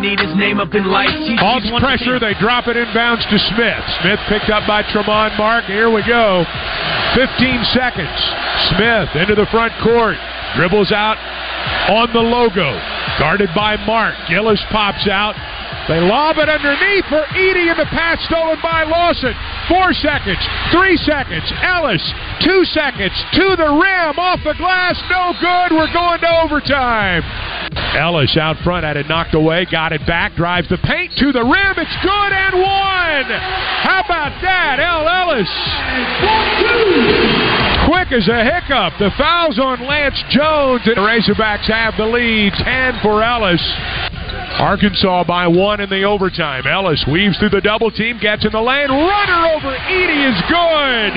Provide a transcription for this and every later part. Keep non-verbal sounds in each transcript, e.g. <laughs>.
need his name up in lights. He Off just wants to pressure, they drop it inbounds to Smith. Smith picked up by Tramon Mark. Here we go. 15 seconds. Smith into the front court. Dribbles out on the logo. Guarded by Mark. Gillis pops out. They lob it underneath for Edey and the pass stolen by Lawson. Four seconds, three seconds. Ellis, two seconds to the rim, off the glass, no good. We're going to overtime. Ellis out front had it knocked away, got it back, drives the paint to the rim. It's good and one. How about that, El Ellis? Quick as a hiccup. The foul's on Lance Jones, and the Razorbacks have the lead. 10 for Ellis. Arkansas by one in the overtime. Ellis weaves through the double team, gets in the lane. Runner over Edey is good.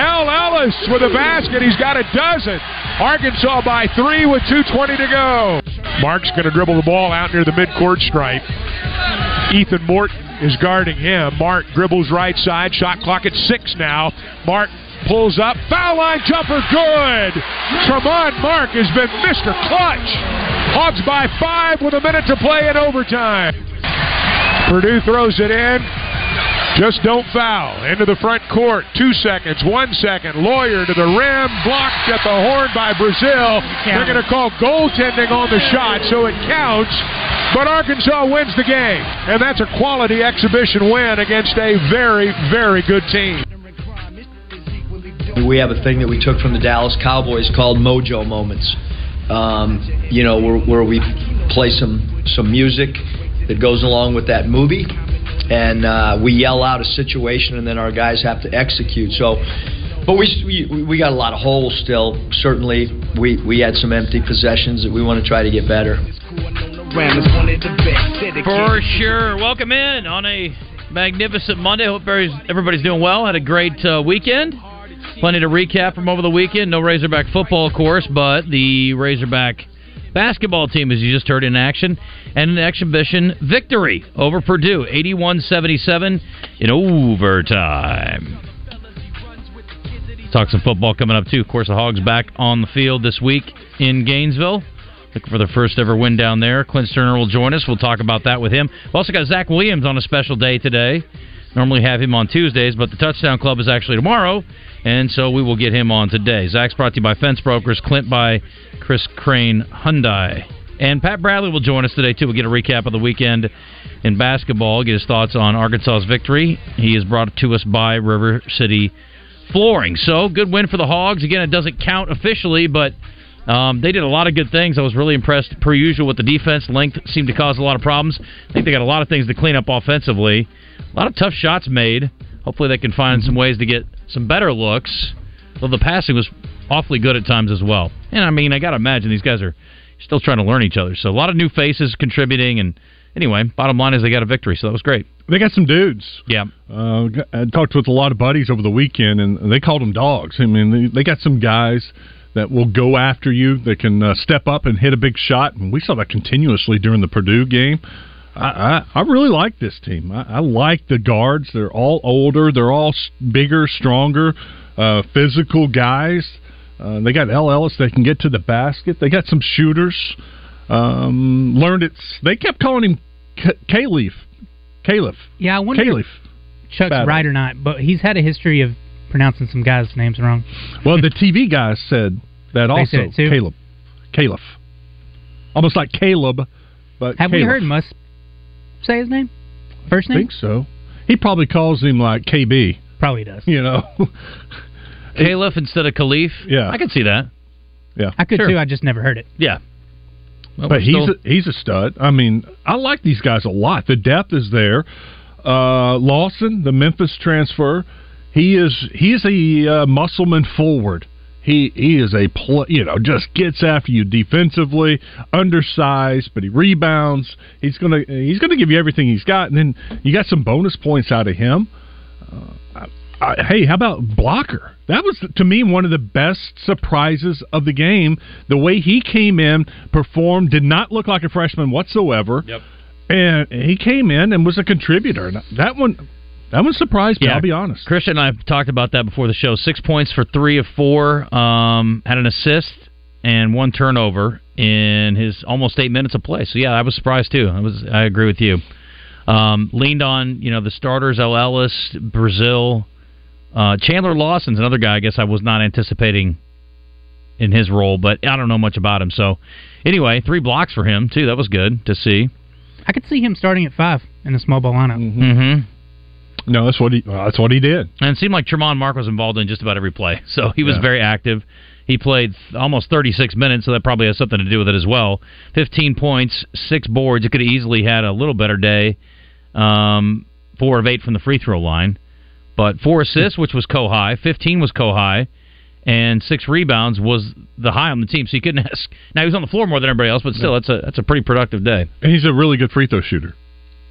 El Ellis with a basket. He's got a dozen. Arkansas by three with 2.20 to go. Mark's going to dribble the ball out near the midcourt stripe. Ethan Morton is guarding him. Mark dribbles right side. Shot clock at six now. Mark pulls up. Foul line jumper good. Tramon Mark has been Mr. Clutch. Hogs by five with a minute to play in overtime. Purdue throws it in. Just don't foul. Into the front court. Two seconds. One second. Loyer to the rim. Blocked at the horn by Brazile. They're going to call goaltending on the shot, so it counts. But Arkansas wins the game. And that's a quality exhibition win against a very, very good team. We have a thing that we took from the Dallas Cowboys called Mojo Moments. Um, you know, where, where we play some some music that goes along with that movie, and uh, we yell out a situation, and then our guys have to execute. So, but we we, we got a lot of holes still. Certainly, we we had some empty possessions that we want to try to get better. For sure. Welcome in on a magnificent Monday. Hope everybody's- everybody's doing well. Had a great uh, weekend. Plenty to recap from over the weekend. No Razorback football, of course, but the Razorback basketball team, as you just heard, in action. And an exhibition victory over Purdue, 81 77 in overtime. Talk some football coming up, too. Of course, the Hogs back on the field this week in Gainesville. Looking for their first ever win down there. Clint Stoerner will join us. We'll talk about that with him. We've also got Zach Williams on a special day today. Normally have him on Tuesdays, but the Touchdown Club is actually tomorrow, and so we will get him on today. Zach's brought to you by Fence Brokers, Clint by Chris Crane Hyundai. And Pat Bradley will join us today, too. We'll get a recap of the weekend in basketball, get his thoughts on Arkansas's victory. He is brought to us by River City Flooring. So, good win for the Hogs. Again, it doesn't count officially, but um, they did a lot of good things. I was really impressed, per usual, with the defense. Length seemed to cause a lot of problems. I think they got a lot of things to clean up offensively. A lot of tough shots made. Hopefully, they can find some ways to get some better looks. Though the passing was awfully good at times as well. And I mean, I got to imagine these guys are still trying to learn each other. So a lot of new faces contributing. And anyway, bottom line is they got a victory. So that was great. They got some dudes. Yeah. Uh, I talked with a lot of buddies over the weekend, and they called them dogs. I mean, they, they got some guys that will go after you, that can uh, step up and hit a big shot, and we saw that continuously during the Purdue game. I, I, I really like this team. I, I like the guards. They're all older. They're all bigger, stronger, uh, physical guys. Uh, they got El Ellis. They can get to the basket. They got some shooters. Um, learned it's. They kept calling him K- Caliph. Caliph. Yeah, I wonder Caliph. if Chuck's Battle. right or not, but he's had a history of pronouncing some guys' names wrong. Well, the TV guys said that They also. said it too? Caleb. Caliph. Almost like Caleb, but Have we heard Muss say his name? First I name? think so. He probably calls him like KB. Probably does. You know. <laughs> Caliph instead of Khalif. Yeah. I could see that. Yeah, I could Sure. too. I just never heard it. Yeah. Well, but he's still- a, he's a stud. I mean, I like these guys a lot. The depth is there. Uh, Lawson, the Memphis transfer, he is he is a uh, muscleman forward. He he is a pl- you know just gets after you defensively, undersized, but he rebounds. He's gonna he's gonna give you everything he's got, and then you got some bonus points out of him. Uh, I, I, hey, how about Blocker? That was to me one of the best surprises of the game. The way he came in, performed, did not look like a freshman whatsoever. Yep. And he came in and was a contributor. And that one, that one surprised me. I'll be honest. Christian and I have talked about that before the show. Six points for three of four. Um, had an assist and one turnover in his almost eight minutes of play. So yeah, I was surprised too. I was. I agree with you. Um, leaned on you know the starters: El Ellis, Brazile, uh, Chandler Lawson's another guy. I guess I was not anticipating in his role, but I don't know much about him. So anyway, three blocks for him too. That was good to see. I could see him starting at five in a small ball lineup. Mm-hmm. No, that's what he. well, that's what he did. And it seemed like Tramon Mark was involved in just about every play. <laughs> So he was Yeah. very active. He played almost 36 minutes, so that probably has something to do with it as well. 15 points, six boards. It could have easily had a little better day. Um, four of eight from the free throw line. But four assists, which was co high. 15 was co high. And six rebounds was the high on the team. So you couldn't <laughs> ask. Now he was on the floor more than everybody else, but still, that's a that's a pretty productive day. And he's a really good free throw shooter.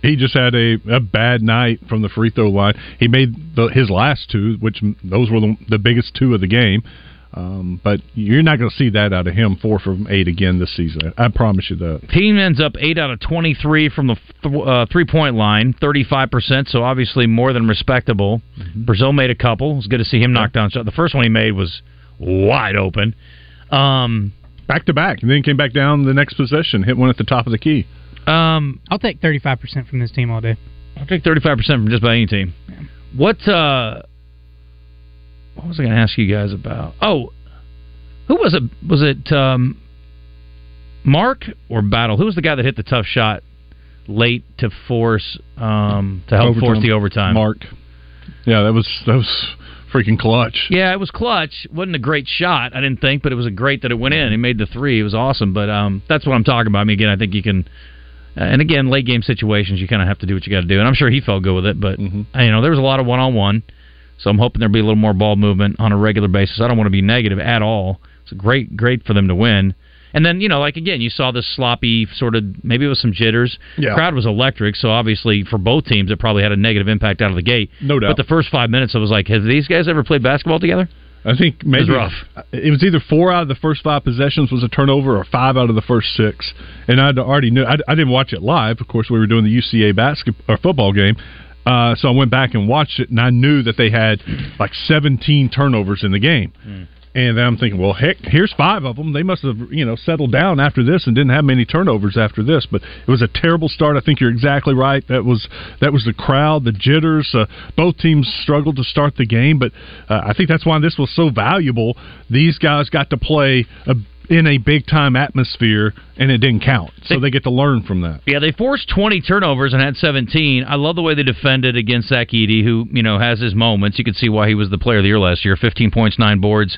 He just had a, a bad night from the free throw line. He made the, his last two, which those were the, the biggest two of the game. Um, but you're not going to see that out of him. Four from eight again this season. I promise you that. Team ends up 8 out of 23 from the th- uh, three point line, 35%, so obviously more than respectable. Brazile made a couple. It's good to see him knock down shot. The first one he made was wide open. Um, back to back, and then came back down the next possession, hit one at the top of the key. Um, I'll take thirty five percent from this team all day. I'll take 35% from just about any team. What, uh, what was I going to ask you guys about? Oh, who was it? Was it um, Mark or Battle? Who was the guy that hit the tough shot late to force um, to help force the overtime? Mark. Yeah, that was that was freaking clutch. Yeah, it was clutch. wasn't a great shot, I didn't think, but it was a great that it went in. He made the three. It was awesome. But um, that's what I'm talking about. I mean, again, I think you can. Uh, and again, late game situations, you kind of have to do what you got to do. And I'm sure he felt good with it. But uh, you know, there was a lot of one on one, so I'm hoping there'll be a little more ball movement on a regular basis. I don't want to be negative at all. It's great, great for them to win. And then you know, like again, you saw this sloppy sort of maybe it was some jitters. Yeah. Crowd was electric, so obviously for both teams, it probably had a negative impact out of the gate. No doubt. But the first five minutes, I was like, have these guys ever played basketball together? I think maybe rough. It was either four out of the first five possessions was a turnover, or five out of the first six. And I already knew. I, I didn't watch it live. Of course, we were doing the UCA basketball or football game. Uh, so I went back and watched it, and I knew that they had like 17 turnovers in the game. And then I'm thinking, well, heck, here's five of them. They must have, you know, settled down after this and didn't have many turnovers after this. But it was a terrible start. I think you're exactly right. That was that was the crowd, the jitters. Uh, both teams struggled to start the game, but uh, I think that's why this was so valuable. These guys got to play a, in a big time atmosphere, and it didn't count. So they get to learn from that. Yeah, they forced 20 turnovers and had 17. I love the way they defended against Zach Edey, who you know has his moments. You could see why he was the player of the year last year. 15 points, nine boards,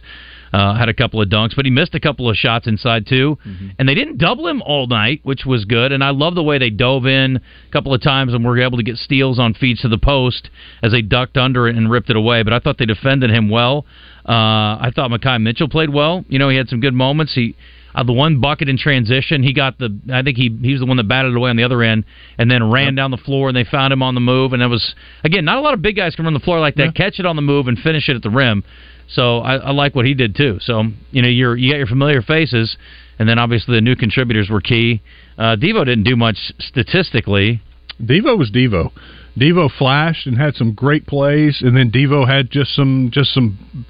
uh, had a couple of dunks, but he missed a couple of shots inside too. And they didn't double him all night, which was good. And I love the way they dove in a couple of times and were able to get steals on feeds to the post as they ducked under it and ripped it away. But I thought they defended him well. Uh, I thought Makhi Mitchell played well. You know, he had some good moments. He uh, the one bucket in transition, he got the. I think he he was the one that batted away on the other end, and then ran down the floor, and they found him on the move. And that was again, not a lot of big guys can run the floor like that, catch it on the move, and finish it at the rim. So I, I like what he did too. So you know, you're you got your familiar faces, and then obviously the new contributors were key. Uh, Devo didn't do much statistically. Devo was Devo. Devo flashed and had some great plays, and then Devo had just some just some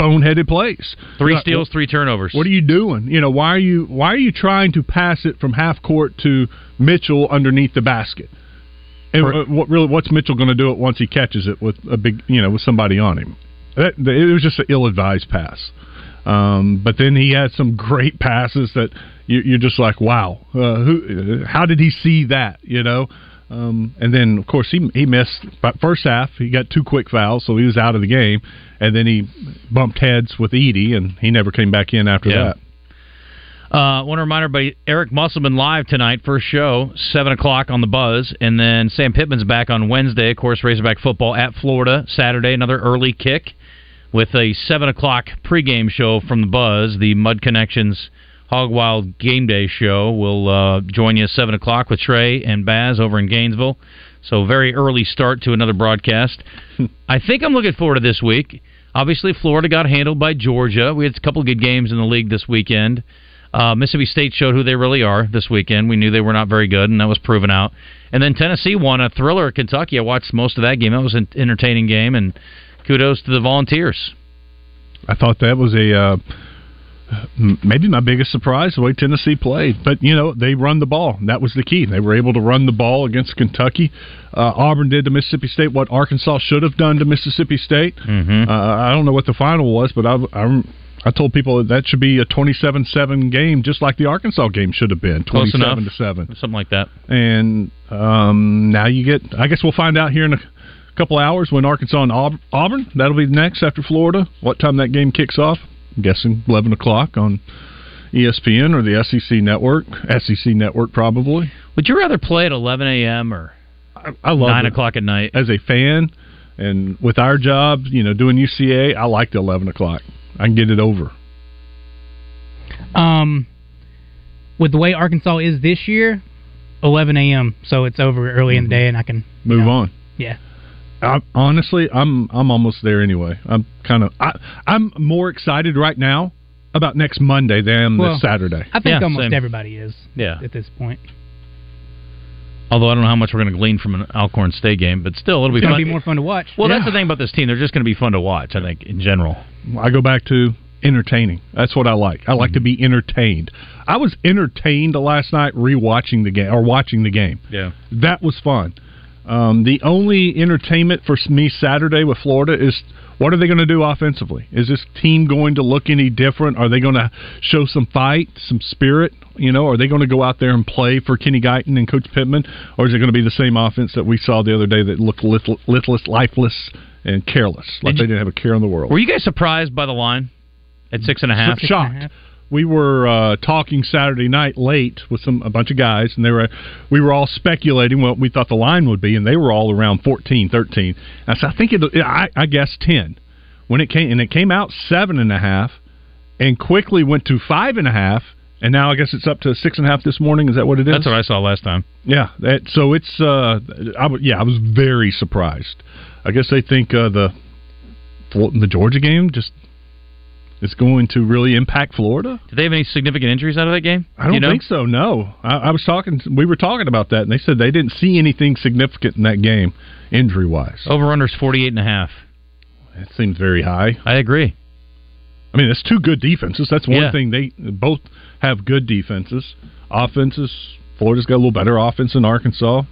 boneheaded plays. Three What- steals, three turnovers. What are you doing? You know, why are you why are you trying to pass it from half court to Mitchell underneath the basket? And For- what really what's Mitchell going to do it once he catches it with a big you know with somebody on him? That, it was just an ill-advised pass. Um, but then he had some great passes that you, you're just like, wow, uh, who? How did he see that? You know, Um, and then, of course, he he missed. First half, he got two quick fouls, so he was out of the game. And then he bumped heads with Edey, and he never came back in after Yeah. that. Uh, want to remind everybody, Eric Musselman live tonight, first show, 7 o'clock on the Buzz. And then Sam Pittman's back on Wednesday. Of course, Razorback football at Florida. Saturday, another early kick with a 7 o'clock pregame show from the Buzz. The Mud Connections Hog Wild Game Day show will uh, join you at 7 o'clock with Trey and Baz over in Gainesville. So, very early start to another broadcast. <laughs> I think I'm looking forward to this week. Obviously, Florida got handled by Georgia. We had a couple good games in the league this weekend. Uh, Mississippi State showed who they really are this weekend. We knew they were not very good, and that was proven out. And then Tennessee won a thriller at Kentucky. I watched most of that game. That was an entertaining game, and kudos to the Volunteers. I thought that was a uh, m- maybe my biggest surprise the way Tennessee played. But you know they run the ball. That was the key. They were able to run the ball against Kentucky. Uh, Auburn did to Mississippi State what Arkansas should have done to Mississippi State. Mm-hmm. Uh, I don't know what the final was, but I, I, I told people that, that should be a 27-7 game, just like the Arkansas game should have been, 27 to seven. Something like that. And um, now you get. I guess we'll find out here in a couple hours when Arkansas and Auburn. That'll be next after Florida. What time that game kicks off? I'm guessing 11 o'clock on ESPN or the SEC network. SEC network probably. Would you rather play at 11 a.m. or I, I love 9 it. o'clock at night? as a fan. And with our job, you know, doing UCA, I like the 11 o'clock. I can get it over. Um, with the way Arkansas is this year, 11 a.m. So it's over early in the day, and I can Move on. Yeah. I, honestly, I'm I'm almost there anyway. I'm kind of I, I'm more excited right now about next Monday than Well, this Saturday. I think Yeah, almost same. everybody is. Yeah. At this point, Although I don't know how much we're going to glean from an Alcorn State game, but still, it'll be it's going fun. to be more fun to watch. well, Yeah. that's the thing about this team. They're just going to be fun to watch, I think, in general. I go back to entertaining. That's what I like. I like to be entertained. I was entertained last night rewatching the game or watching the game. Yeah. That was fun. Um, the only entertainment for me Saturday with Florida is what are they going to do offensively? Is this team going to look any different? Are they going to show some fight, some spirit? You know, are they going to go out there and play for Kenny Guiton and Coach Pittman, or is it going to be the same offense that we saw the other day that looked little, littless, lifeless, and careless, like Did they didn't have a care in the world? Were you guys surprised by the line at six and a half? Six and a shocked. half. We were uh, talking Saturday night late with some a bunch of guys, and they were we were all speculating what we thought the line would be, and they were all around 14, 13. I said, I think it, I, I guess ten. When it came and it came out seven and a half, and quickly went to five and a half, and now I guess it's up to six and a half this morning. Is that what it is? That's what I saw last time. Yeah, that, so it's uh, I w- yeah, I was very surprised. I guess they think uh, the the Georgia game just is going to really impact Florida. Did they have any significant injuries out of that game? I don't you know? think so. No, I, I was talking. We were talking about that, and they said they didn't see anything significant in that game, injury wise. Over unders 48 and a half. It seems very high. I agree. I mean, that's two good defenses. That's one Yeah. thing they both have good defenses. Offenses. Florida's got a little better offense than Arkansas.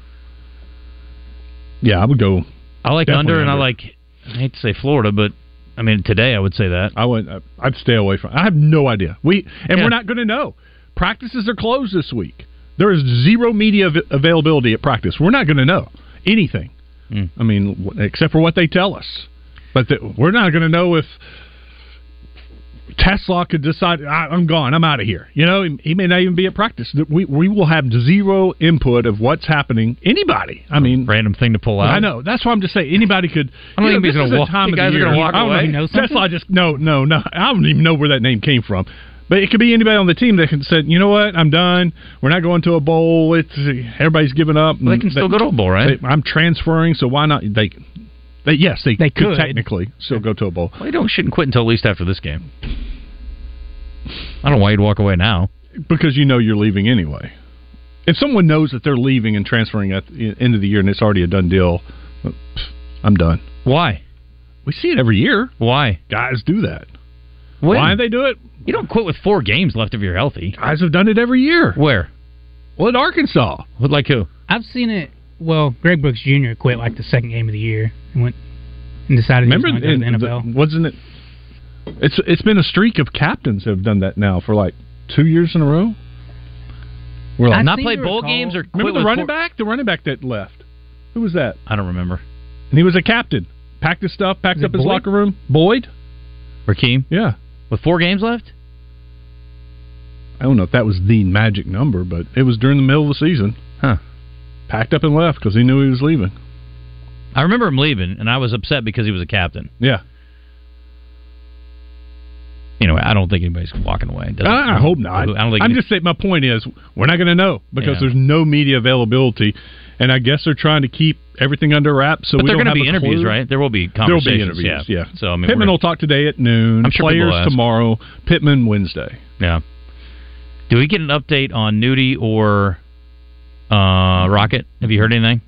Yeah, I would go. I like Definitely under, and I like. I hate to say Florida, but I mean today I would say that. I would. I'd stay away from. I have no idea. We and Yeah. we're not going to know. Practices are closed this week. There is zero media av- availability at practice. We're not going to know anything. Mm. I mean, w- except for what they tell us. But the, we're not going to know if Tesla could decide I, I'm gone. I'm out of here. You know, he, may not even be at practice. We we will have zero input of what's happening. Anybody. I mean, Random thing to pull out. I know. That's why I'm just saying anybody could. I don't know, think he's walk- time think of the guys are gonna walk I don't away? know. You know something? Tesla just no, no, no. <laughs> I don't even know where that name came from. But it could be anybody on the team that can said, you know what, I'm done. We're not going to a bowl. It's everybody's giving up. Well, they can still go to a bowl, right? They- I'm transferring, so why not? They, they yes, they, They could could. technically still go to a bowl Well, you don't shouldn't quit until at least after this game. I don't know why you'd walk away now. because you know you're leaving anyway. If someone knows that they're leaving and transferring at the end of the year and it's already a done deal, I'm done. Why? We see it every year. Why? Guys do that. When? Why they do it? You don't quit with four games left if you're healthy. Guys have done it every year. Where? Well, at Arkansas. With like who? I've seen it. Well, Greg Brooks Jr. quit like the second game of the year and went and decided Remember, he was going to in- go to the NFL. wasn't it? It's it's been a streak of captains that have done that now for like two years in a row. We're like, not play bowl games or quit remember the running four- back? The running back that left. Who was that? I don't remember. And he was a captain. Packed his stuff, packed Is up his Boyd? locker room. Boyd? Rakeem Yeah. with four games left. I don't know if that was the magic number, but it was during the middle of the season. Huh. Packed up and left because he knew he was leaving. I remember him leaving, and I was upset because he was a captain. Yeah. Anyway, I don't think anybody's walking away. I, I hope not. I don't think. I'm any- just saying. My point is, we're not going to know because Yeah. there's no media availability, and I guess they're trying to keep everything under wraps. So but we they're going to be interviews, clue. right? There will be There will conversations. be interviews. Yeah. So I mean, Pittman we're- will talk today at noon. I'm sure Players tomorrow. Pittman Wednesday. Yeah. Do we get an update on Nudie or uh, Rocket? Have you heard anything?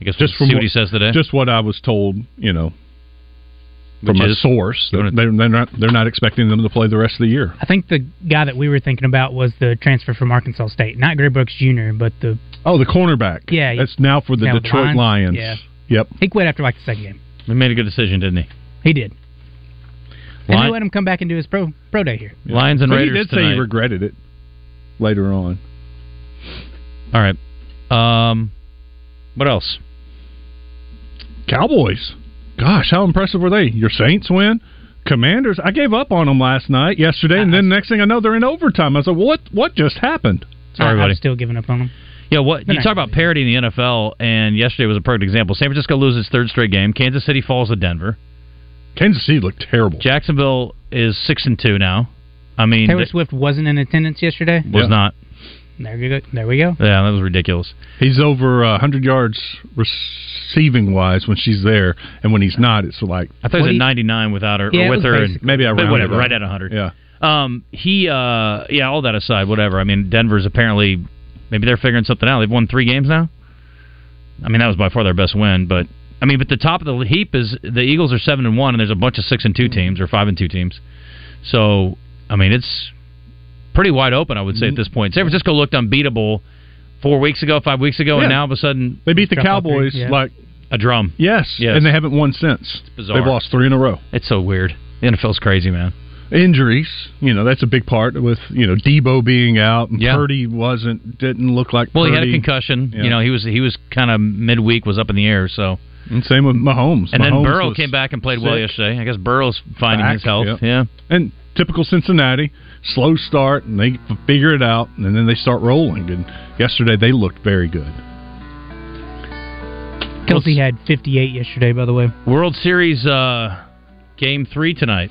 I guess Just we'll from see what, what- he says today. Just what I was told. You know, Which from a is- source. Wanna- They're, they're not. They're not expecting them to play the rest of the year. I think the guy that we were thinking about was the transfer from Arkansas State, not Gray Brooks Jr., but the Oh, the cornerback. Yeah, that's now for the now Detroit Lions. Lions. Yeah. Yep. he quit after like the second game. he made a good decision, didn't he? He did, and Lion- they let him come back and do his pro pro day here. Lions and But Raiders He did say he regretted it later on. All right. Um, what else? Cowboys. Gosh, how impressive were they? Your Saints win. Commanders. I gave up on them last night, yesterday, and then next thing I know, they're in overtime. I was like, what? What just happened? Sorry, I, buddy. I'm still giving up on them. Yeah, what you talk about parity in the NFL, and yesterday was a perfect example. San Francisco loses third straight game. Kansas City falls to Denver. Kansas City looked terrible. Jacksonville is six and two now. I mean, Taylor th- Swift wasn't in attendance yesterday. was Yeah. not. There you go. There we go. Yeah, that was ridiculous. He's over uh, 100 yards receiving wise when she's there, and when he's not, it's like I thought he What was at 99 without her, Yeah, or with her, and maybe I but rounded whatever, up. right at 100. Yeah. Um, he, uh, yeah, all that aside, whatever. I mean, Denver's apparently maybe they're figuring something out. They've won three games now. I mean, that was by far their best win, but I mean, but the top of the heap is the Eagles are seven and one, and there's a bunch of six and two teams or five and two teams. So, I mean, it's pretty wide open. I would say at mm-hmm. this point, San Francisco looked unbeatable four weeks ago, five weeks ago, and now all of a sudden They beat the Cowboys yeah. like a drum. yes, Yes. and they haven't won since. bizarre. They've lost three in a row. It's so weird. The NFL's crazy, man. Injuries, you know, that's a big part with you know Deebo being out. And Yeah. Purdy wasn't didn't look like. Well, he had a concussion. Yeah. You know, he was he was kind of midweek, was up in the air. So, And same with Mahomes. and then Burrow came back and played well yesterday. I guess Burrow's finding Back, his health. yep. Yeah, And typical Cincinnati, slow start, and they figure it out, and then they start rolling. And yesterday they looked very good. Kelce had 58 yesterday, by the way. World Series uh, game three tonight,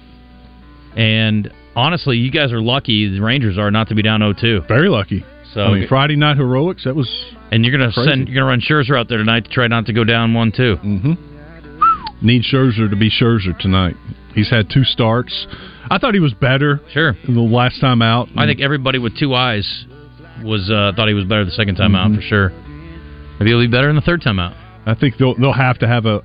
and honestly, you guys are lucky. The Rangers are not to be down 0-2. Very lucky. So, I mean, Friday night heroics. That was. and you're gonna crazy. send you're gonna run Scherzer out there tonight to try not to go down one two. Mm-hmm. Need Scherzer to be Scherzer tonight. He's had two starts. I thought he was better Sure, the last time out. I think everybody with two eyes was uh, thought he was better the second time Mm-hmm. out for sure. Maybe he'll be better in the third time out. I think they'll they'll have to have a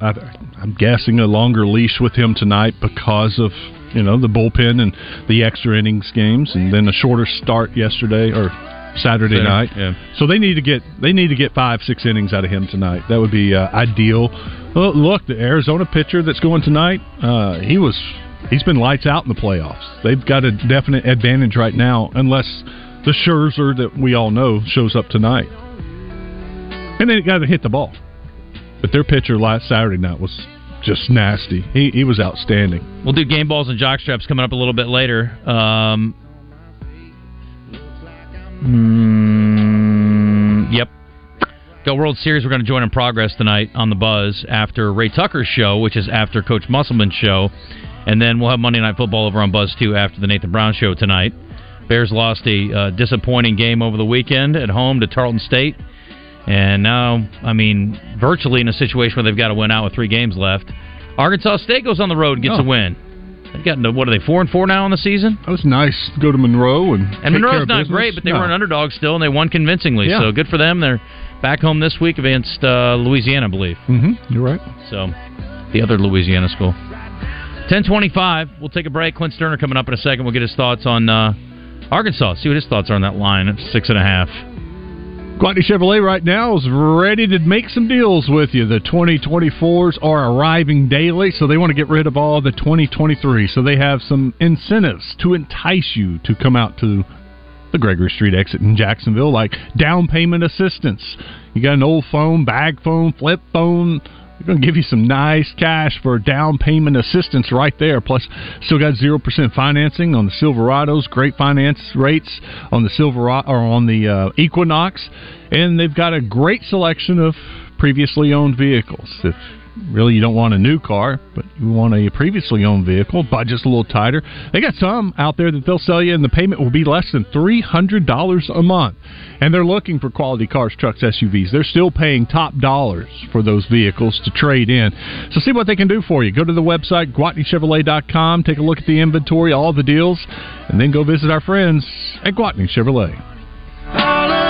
I'm guessing a longer leash with him tonight because of you know the bullpen and the extra innings games, and then a shorter start yesterday or Saturday Saturday, night. yeah. So they need to get they need to get five six innings out of him tonight. That would be uh, ideal. Well, look, the Arizona pitcher that's going tonight, uh, he was he's been lights out in the playoffs. They've got a definite advantage right now, unless the Scherzer that we all know shows up tonight, and they got to hit the ball. But their pitcher last Saturday night was just nasty. He he was outstanding. We'll do game balls and jock straps coming up a little bit later. Um, mm, yep. Got World Series. We're going to join in progress tonight on the Buzz after Ray Tucker's show, which is after Coach Musselman's show, and then we'll have Monday Night Football over on Buzz 2 after the Nathan Brown show tonight. Bears lost a uh, disappointing game over the weekend at home to Tarleton State, and now, I mean, virtually in a situation where they've got to win out with three games left. Arkansas State goes on the road and gets Oh. a win. They've gotten to, what are they four and four now in the season? That was nice. Go to Monroe and And Monroe's not business. great, but they No. were an underdog still, and they won convincingly. Yeah. So good for them. They're back home this week against uh, Louisiana, I believe. Mm-hmm. You're right. So the other Louisiana school. Ten twenty-five. We'll take a break. Clint Stoerner coming up in a second. We'll get his thoughts on uh, Arkansas. See what his thoughts are on that line at six and a half. Gwatney Chevrolet right now is ready to make some deals with you. The 2024s are arriving daily, so they want to get rid of all the 2023. So they have some incentives to entice you to come out to the Gregory Street exit in Jacksonville, like down payment assistance. You got an old phone, bag phone, flip phone. We're going to give you some nice cash for down payment assistance right there. Plus, still got zero percent financing on the Silverados. Great finance rates on the Silverado or on the uh, Equinox, and they've got a great selection of previously owned vehicles. If really you don't want a new car, but you want a previously owned vehicle, budget's a little tighter. They got some out there that they'll sell you, and the payment will be less than three hundred dollars a month. And they're looking for quality cars, trucks, SUVs. They're still paying top dollars for those vehicles to trade in. So see what they can do for you. Go to the website GwatneyChevrolet.com, take a look at the inventory, all the deals, and then go visit our friends at Gwatney Chevrolet.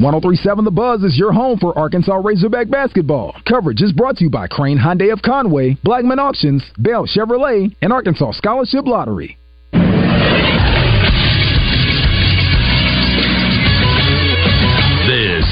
1037 The Buzz is your home for Arkansas Razorback basketball. Coverage is brought to you by Crane Hyundai of Conway, Blackman Auctions, Bell Chevrolet, and Arkansas Scholarship Lottery.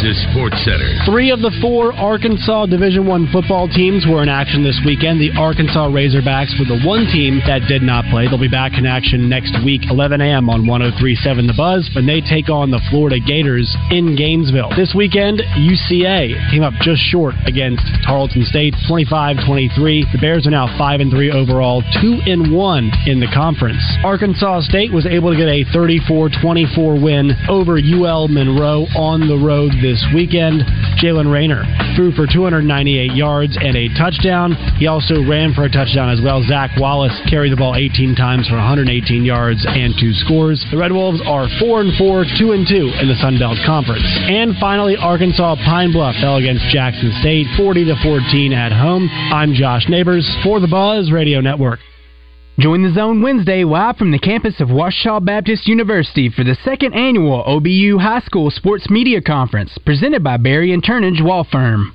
Is Sports Center. Three of the four Arkansas Division One football teams were in action this weekend. The Arkansas Razorbacks were the one team that did not play. They'll be back in action next week, 11 a.m. on 103.7 The Buzz, when they take on the Florida Gators in Gainesville. This weekend, UCA came up just short against Tarleton State, 25-23. The Bears are now 5 and 3 overall, 2 and 1 in the conference. Arkansas State was able to get a 34-24 win over UL Monroe on the road this weekend. Jaylen Raynor threw for 298 yards and a touchdown. He also ran for a touchdown as well. Zach Wallace carried the ball 18 times for 118 yards and two scores. The Red Wolves are 4 and 4, 2 and 2 in the Sun Belt Conference. And finally, Arkansas Pine Bluff fell against Jackson State 40 to 14 at home. I'm Josh Neighbors for the Buzz Radio Network. Join the Zone Wednesday live from the campus of Ouachita Baptist University for the second annual OBU High School Sports Media Conference, presented by Barry and Turnage Law Firm.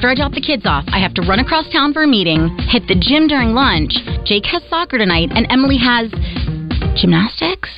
After I drop the kids off, I have to run across town for a meeting, hit the gym during lunch. Jake has soccer tonight, and Emily has gymnastics.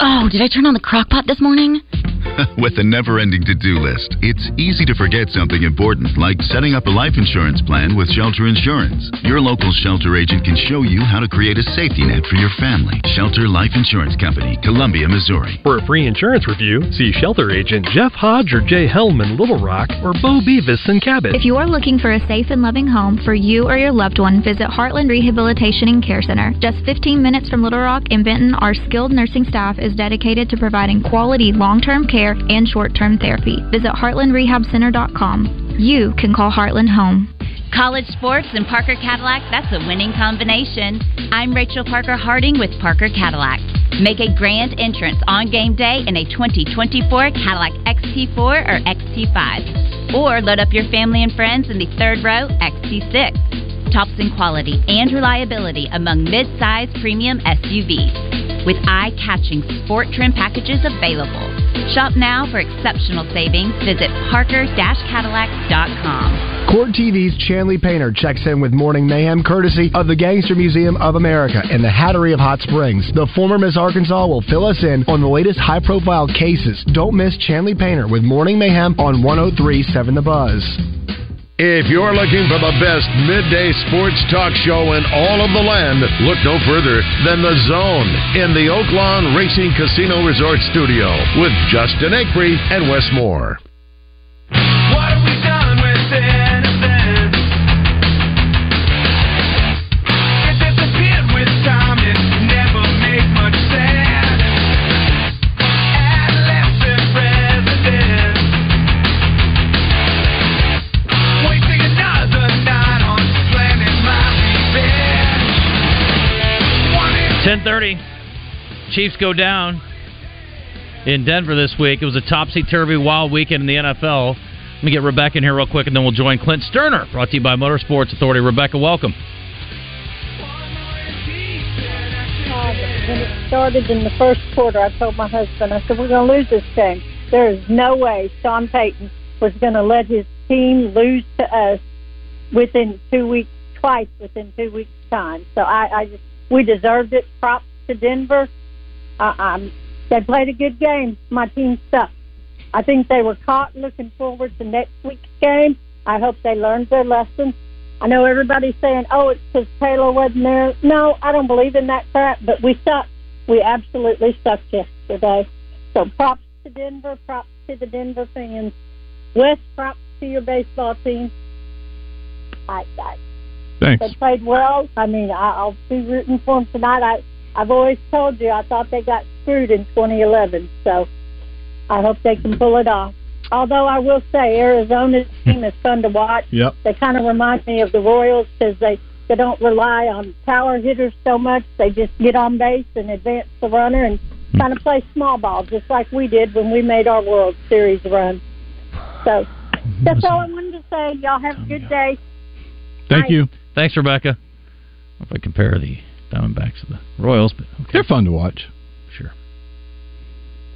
Oh, did I turn on the crock pot this morning? <laughs> With a never ending to do list, it's easy to forget something important like setting up a life insurance plan with Shelter Insurance. Your local shelter agent can show you how to create a safety net for your family. Shelter Life Insurance Company, Columbia, Missouri. For a free insurance review, see shelter agent Jeff Hodge or Jay Hellman, Little Rock, or Bo Beavis in Cabot. If you are looking for a safe and loving home for you or your loved one, visit Heartland Rehabilitation and Care Center. Just 15 minutes from Little Rock in Benton, our skilled nursing staff is dedicated to providing quality long-term care and short-term therapy. Visit heartlandrehabcenter.com. You can call Heartland home. College sports and Parker Cadillac, that's a winning combination. I'm Rachel Parker Harding with Parker Cadillac. Make a grand entrance on game day in a 2024 Cadillac XT4 or XT5. Or load up your family and friends in the third row XT6. Tops in quality and reliability among mid-size premium SUVs. With eye-catching sport trim packages available. Shop now for exceptional savings. Visit parker-cadillac.com. Court TV's Chanley Painter checks in with Morning Mayhem courtesy of the Gangster Museum of America and the Hattery of Hot Springs. The former Miss Arkansas will fill us in on the latest high profile cases. Don't miss Chanley Painter with Morning Mayhem on 1037 The Buzz. If you're looking for the best midday sports talk show in all of the land, look no further than The Zone in the Oaklawn Racing Casino Resort Studio with Justin Acree and Wes Moore. 10:30. Chiefs go down in Denver this week. It was a topsy-turvy wild weekend in the NFL. Let me get Rebecca in here real quick, and then we'll join Clint Stoerner, brought to you by Motorsports Authority. Rebecca, welcome. When it started in the first quarter, I told my husband, I said, we're going to lose this game. There is no way Sean Payton was going to let his team lose to us within two weeks, twice within two weeks' time. So I, I just we deserved it. Props to Denver. Uh, um, they played a good game. My team sucked. I think they were caught looking forward to next week's game. I hope they learned their lesson. I know everybody's saying, "Oh, it's because Taylor wasn't there." No, I don't believe in that crap. But we sucked. We absolutely sucked yesterday. So props to Denver. Props to the Denver fans. West, props to your baseball team. I, I Thanks. they played well. I mean, I, I'll be rooting for them tonight. I I've always told you I thought they got screwed in 2011. So I hope they can pull it off. Although I will say Arizona's <laughs> team is fun to watch. Yep. They kind of remind me of the Royals because they they don't rely on power hitters so much. They just get on base and advance the runner and hmm. kind of play small ball, just like we did when we made our World Series run. So hmm, that's all I wanted to say. Y'all have a good day. Thank you. Thanks, Rebecca. If I compare the Diamondbacks to the Royals, but okay. They're fun to watch. Sure.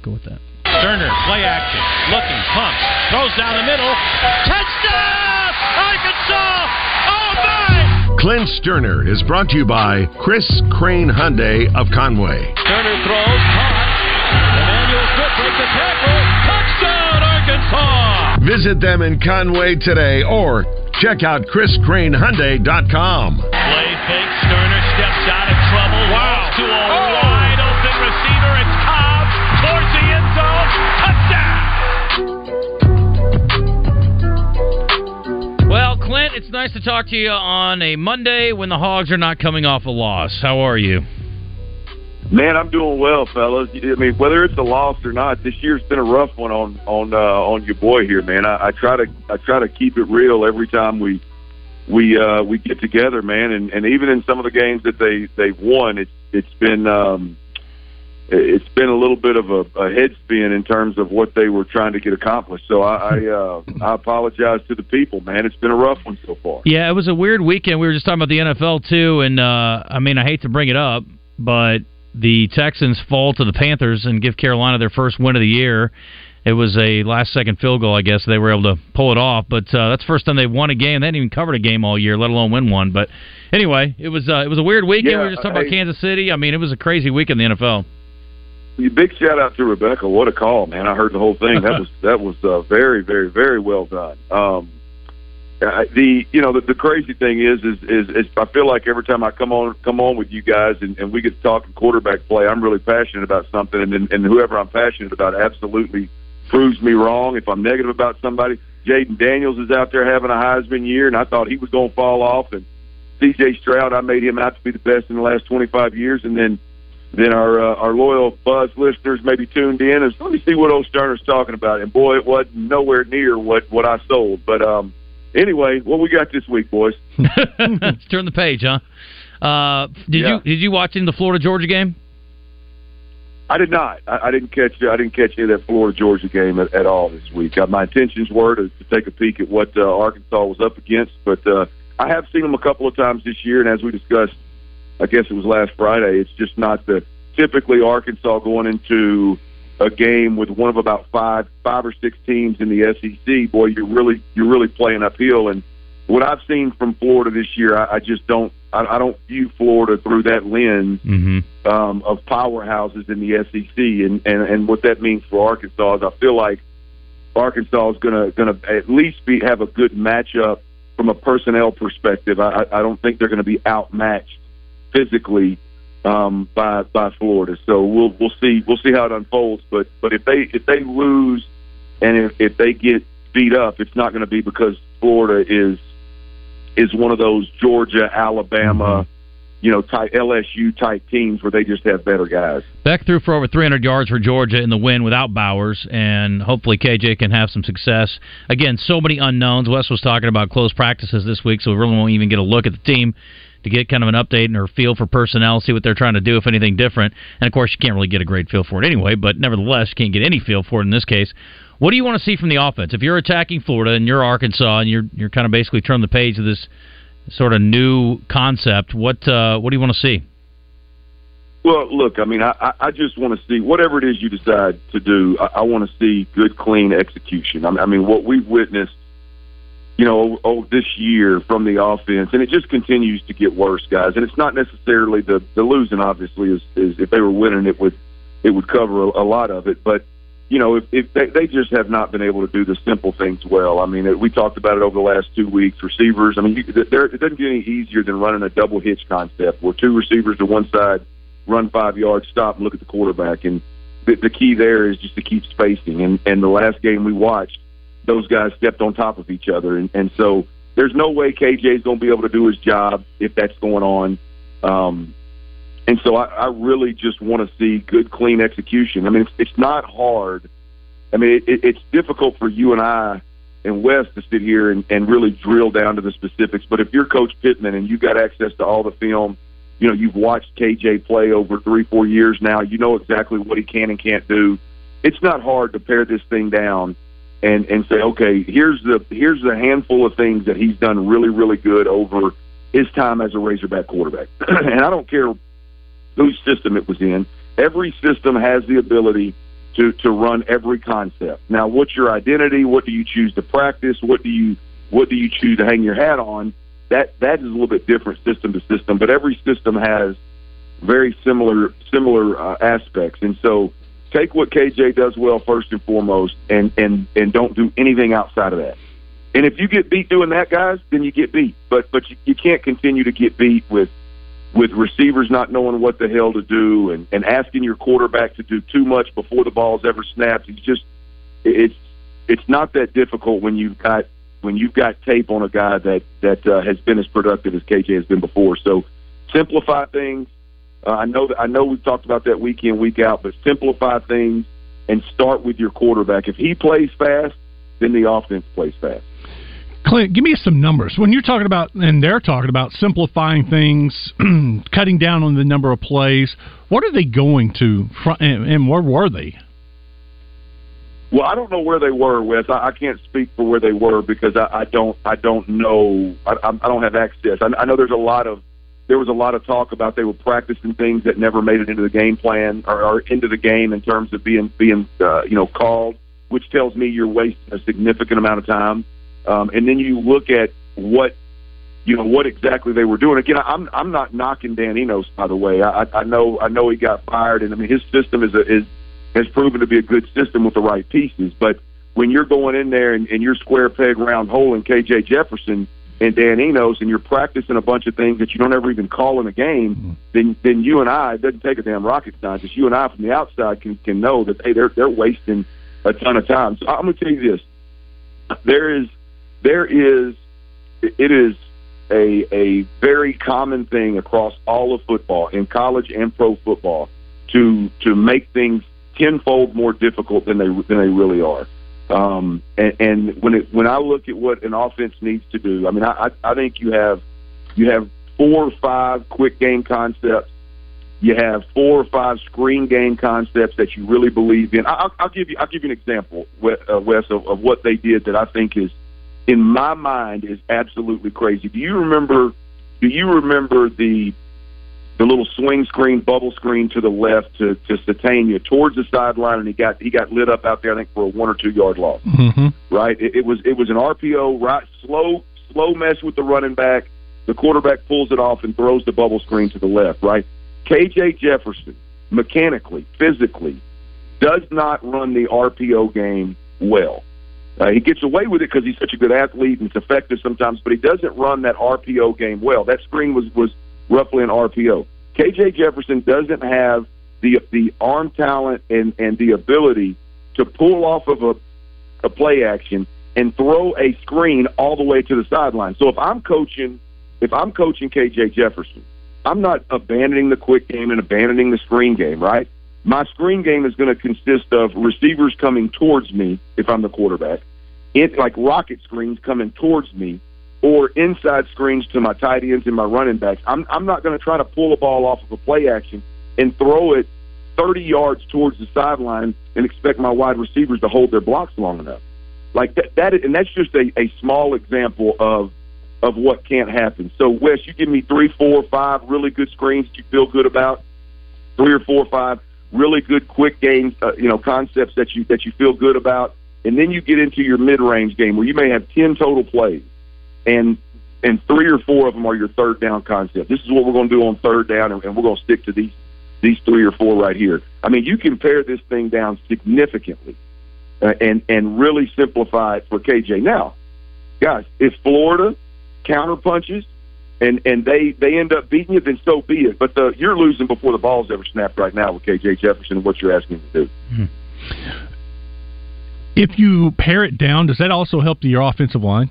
Go with that. Turner, play action, looking, pumps, throws down the middle, touchdown, Arkansas! Oh my! Clint Stoerner is brought to you by Chris Crane Hyundai of Conway. Turner throws, caught. Emmanuel Smith breaks the tackle. Touchdown, Arkansas! Visit them in Conway today or check out chriscranehyundai.com. Play fake. Stoerner steps out of trouble. Wow. To a oh. wide open receiver. It's Cobb towards the end zone. Touchdown! Well, Clint, it's nice to talk to you on a Monday when the Hogs are not coming off a loss. How are you? Man, I'm doing well, fellas. I mean, whether it's a loss or not, this year's been a rough one on on uh, on your boy here, man. I, I try to I try to keep it real every time we we uh, we get together, man. And, and even in some of the games that they they've won, it's it's been um, it's been a little bit of a, a head spin in terms of what they were trying to get accomplished. So I I, uh, I apologize to the people, man. It's been a rough one so far. Yeah, it was a weird weekend. We were just talking about the NFL too, and uh, I mean, I hate to bring it up, but the Texans fall to the Panthers and give Carolina their first win of the year. It was a last second field goal, I guess. They were able to pull it off, but uh, that's the first time they've won a game. They hadn't even covered a game all year, let alone win one. But anyway, it was uh, it was a weird weekend. Yeah, we were just talking about. Kansas City. I mean, it was a crazy week in the NFL. Big shout out to Rebecca. What a call, man! I heard the whole thing. That <laughs> was that was uh, very, very, very well done. Um, uh, the you know the, the crazy thing is, is is is I feel like every time I come on come on with you guys and, and we get to talking quarterback play, I'm really passionate about something, and and, and whoever I'm passionate about absolutely proves me wrong. If I'm negative about somebody, Jayden Daniels is out there having a Heisman year, and I thought he was going to fall off, and C.J. Stroud, I made him out to be the best in the last 25 years, and then then our uh, our loyal Buzz listeners maybe tuned in and let me see what old Stoerner's talking about. And boy, it wasn't nowhere near what what I sold. But um, anyway, what we got this week, boys? Let's <laughs> turn the page, huh? Uh, did Yeah. you did you watch in the Florida Georgia game? I did not. I, I didn't catch. I didn't catch any of that Florida Georgia game at, at all this week. Uh, my intentions were to, to take a peek at what uh, Arkansas was up against, but uh, I have seen them a couple of times this year. And as we discussed, I guess it was last Friday. It's just not the typically Arkansas going into a game with one of about five, five or six teams in the SEC. Boy, you're really you're really playing uphill. And what I've seen from Florida this year, I, I just don't. I, I don't view Florida through that lens Mm-hmm. um, of powerhouses in the SEC, and, and and what that means for Arkansas is I feel like Arkansas is going to going to at least be have a good matchup from a personnel perspective. I, I I don't think they're going to be outmatched physically um, by by Florida. So we'll we'll see we'll see how it unfolds. But but if they if they lose and if, if they get beat up, it's not going to be because Florida is is one of those Georgia, Alabama, you know, type LSU type teams where they just have better guys. Beck threw for over 300 yards for Georgia in the win without Bowers, and hopefully KJ can have some success. Again, so many unknowns. Wes was talking about close practices this week, so we really won't even get a look at the team to get kind of an update and her feel for personnel, see what they're trying to do, if anything different. And of course, you can't really get a great feel for it anyway, but nevertheless, can't get any feel for it in this case. What do you want to see from the offense? If you're attacking Florida and you're Arkansas and you're you're kind of basically turning the page of this sort of new concept, what uh, what do you want to see? Well, look, I mean, I, I just want to see whatever it is you decide to do. I, I want to see good, clean execution. I mean, I mean, what we've witnessed, you know, oh, this year from the offense, and it just continues to get worse, guys. And it's not necessarily the the losing. Obviously, is is if they were winning, it would it would cover a, a lot of it. But you know, if, if they, they just have not been able to do the simple things well. I mean, we talked about it over the last two weeks. Receivers, I mean, you, there, it doesn't get any easier than running a double hitch concept where two receivers to one side run five yards, stop, and look at the quarterback. And the, the key there is just to keep spacing. And and the last game we watched, those guys stepped on top of each other, and and so there's no way KJ is going to be able to do his job if that's going on. Um, and so I, I really just want to see good, clean execution. I mean, it's, it's not hard. I mean, it, it's difficult for you and I and Wes to sit here and, and really drill down to the specifics. But if you're Coach Pittman and you've got access to all the film you know, you've watched KJ play over three, four years now. You know exactly what he can and can't do. It's not hard to pare this thing down and and say, okay, here's the here's the handful of things that he's done really, really good over his time as a Razorback quarterback. <clears throat> and I don't care whose system it was in. Every system has the ability to to run every concept. Now, what's your identity? What do you choose to practice? What do you what do you choose to hang your hat on? that that is a little bit different system to system, but every system has very similar similar uh, aspects. And so, take what KJ does well first and foremost, and and and don't do anything outside of that. And if you get beat doing that, guys, then you get beat. But but you, you can't continue to get beat with with receivers not knowing what the hell to do and and asking your quarterback to do too much before the ball's ever snapped. It's just it's it's not that difficult when you've got when you've got tape on a guy that that uh, has been as productive as KJ has been before. So simplify things. Uh, I know that I know we've talked about that week in week out, but simplify things and start with your quarterback. If he plays fast, then the offense plays fast. Clint, give me some numbers. When you're talking about, and they're talking about simplifying things, <clears throat> cutting down on the number of plays, what are they going to, and, and where were they? Well, I don't know where they were, Wes. I, I can't speak for where they were because I, I don't. I don't know. I, I don't have access. I, I know there's a lot of. There was a lot of talk about they were practicing things that never made it into the game plan or, or into the game in terms of being being uh, you know called, which tells me you're wasting a significant amount of time. Um, and then you look at what you know what exactly they were doing. Again, I'm I'm not knocking Dan Enos, by the way. I, I know I know he got fired, and I mean his system is a, is has proven to be a good system with the right pieces. But when you're going in there and, and you're square peg round hole in KJ Jefferson and Dan Enos and you're practicing a bunch of things that you don't ever even call in a game, mm-hmm. then then you and I it doesn't take a damn rocket scientist. You and I from the outside can can know that hey they're they're wasting a ton of time. So I'm going to tell you this: there is there is it is a a very common thing across all of football in college and pro football to to make things tenfold more difficult than they than they really are. Um, and, and when it when I look at what an offense needs to do, I mean, I, I think you have you have four or five quick game concepts. You have four or five screen game concepts that you really believe in. I'll, I'll give you I'll give you an example, uh, Wes, of, of what they did that I think is, in my mind, is absolutely crazy. Do you remember? Do you remember the the little swing screen, bubble screen to the left to to Sategna towards the sideline, and he got he got lit up out there. I think for a one or two yard loss. Mm-hmm. Right? It, it was it was an RPO, right? Slow slow mess with the running back. The quarterback pulls it off and throws the bubble screen to the left. Right? KJ Jefferson, mechanically, physically, does not run the RPO game well. Uh, he gets away with it because he's such a good athlete and it's effective sometimes, but he doesn't run that RPO game well. That screen was was roughly an RPO. KJ Jefferson doesn't have the the arm talent and and the ability to pull off of a a play action and throw a screen all the way to the sideline. So if I'm coaching if I'm coaching KJ Jefferson, I'm not abandoning the quick game and abandoning the screen game, right? My screen game is going to consist of receivers coming towards me if I'm the quarterback, it like rocket screens coming towards me or inside screens to my tight ends and my running backs. I'm I'm not going to try to pull a ball off of a play action and throw it 30 yards towards the sideline and expect my wide receivers to hold their blocks long enough. Like that, that and that's just a, a small example of of what can't happen. So, Wes, you give me three, four, five really good screens that you feel good about, three or four or five really good quick games, uh, you know, concepts that you that you feel good about, and then you get into your mid range game where you may have ten total plays, and and three or four of them are your third down concept. This is what we're going to do on third down, and, and we're going to stick to these these three or four right here. I mean, you can pare this thing down significantly, uh, and and really simplify it for KJ. Now, guys, if Florida counter punches and and they they end up beating you, then so be it. But the, you're losing before the ball's ever snapped right now with KJ Jefferson and what you're asking him to do. If you pare it down, does that also help your offensive line?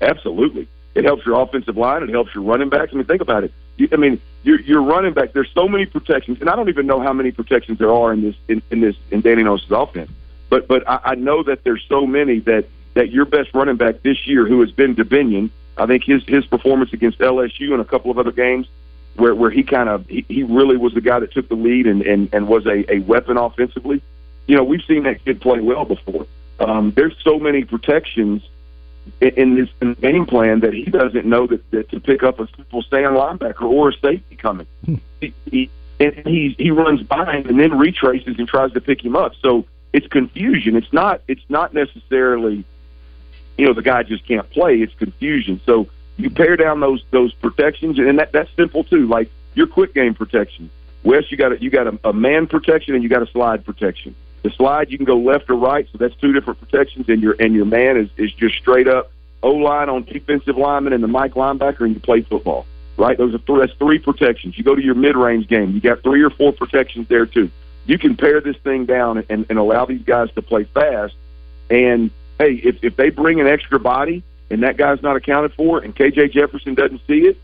Absolutely. It helps your offensive line. It helps your running backs. I mean, think about it. You, I mean, your your running back. There's so many protections, and I don't even know how many protections there are in this in, in this in Dan Enos's offense. But but I, I know that there's so many that that your best running back this year, who has been Dubinion, I think his his performance against LSU and a couple of other games where where he kind of he, he really was the guy that took the lead and and and was a a weapon offensively. You know, we've seen that kid play well before. Um, there's so many protections in, this in game plan that he doesn't know that, that to pick up a simple stand linebacker or a safety coming. Hmm. he, he, and he he runs by him and then retraces and tries to pick him up. So it's confusion. It's not it's not necessarily you know the guy just can't play. It's confusion. So you pare down those those protections, and that that's simple too. Like your quick game protection. Wes, you got a, you got a, a man protection and you got a slide protection. The slide you can go left or right, so that's two different protections, and your and your man is is just straight up O line on defensive lineman and the Mike linebacker, and you play football. Right? Those are three, that's three protections. You go to your mid range game, you got three or four protections there too. You can pare this thing down and, and allow these guys to play fast. And hey, if if they bring an extra body and that guy's not accounted for, and KJ Jefferson doesn't see it,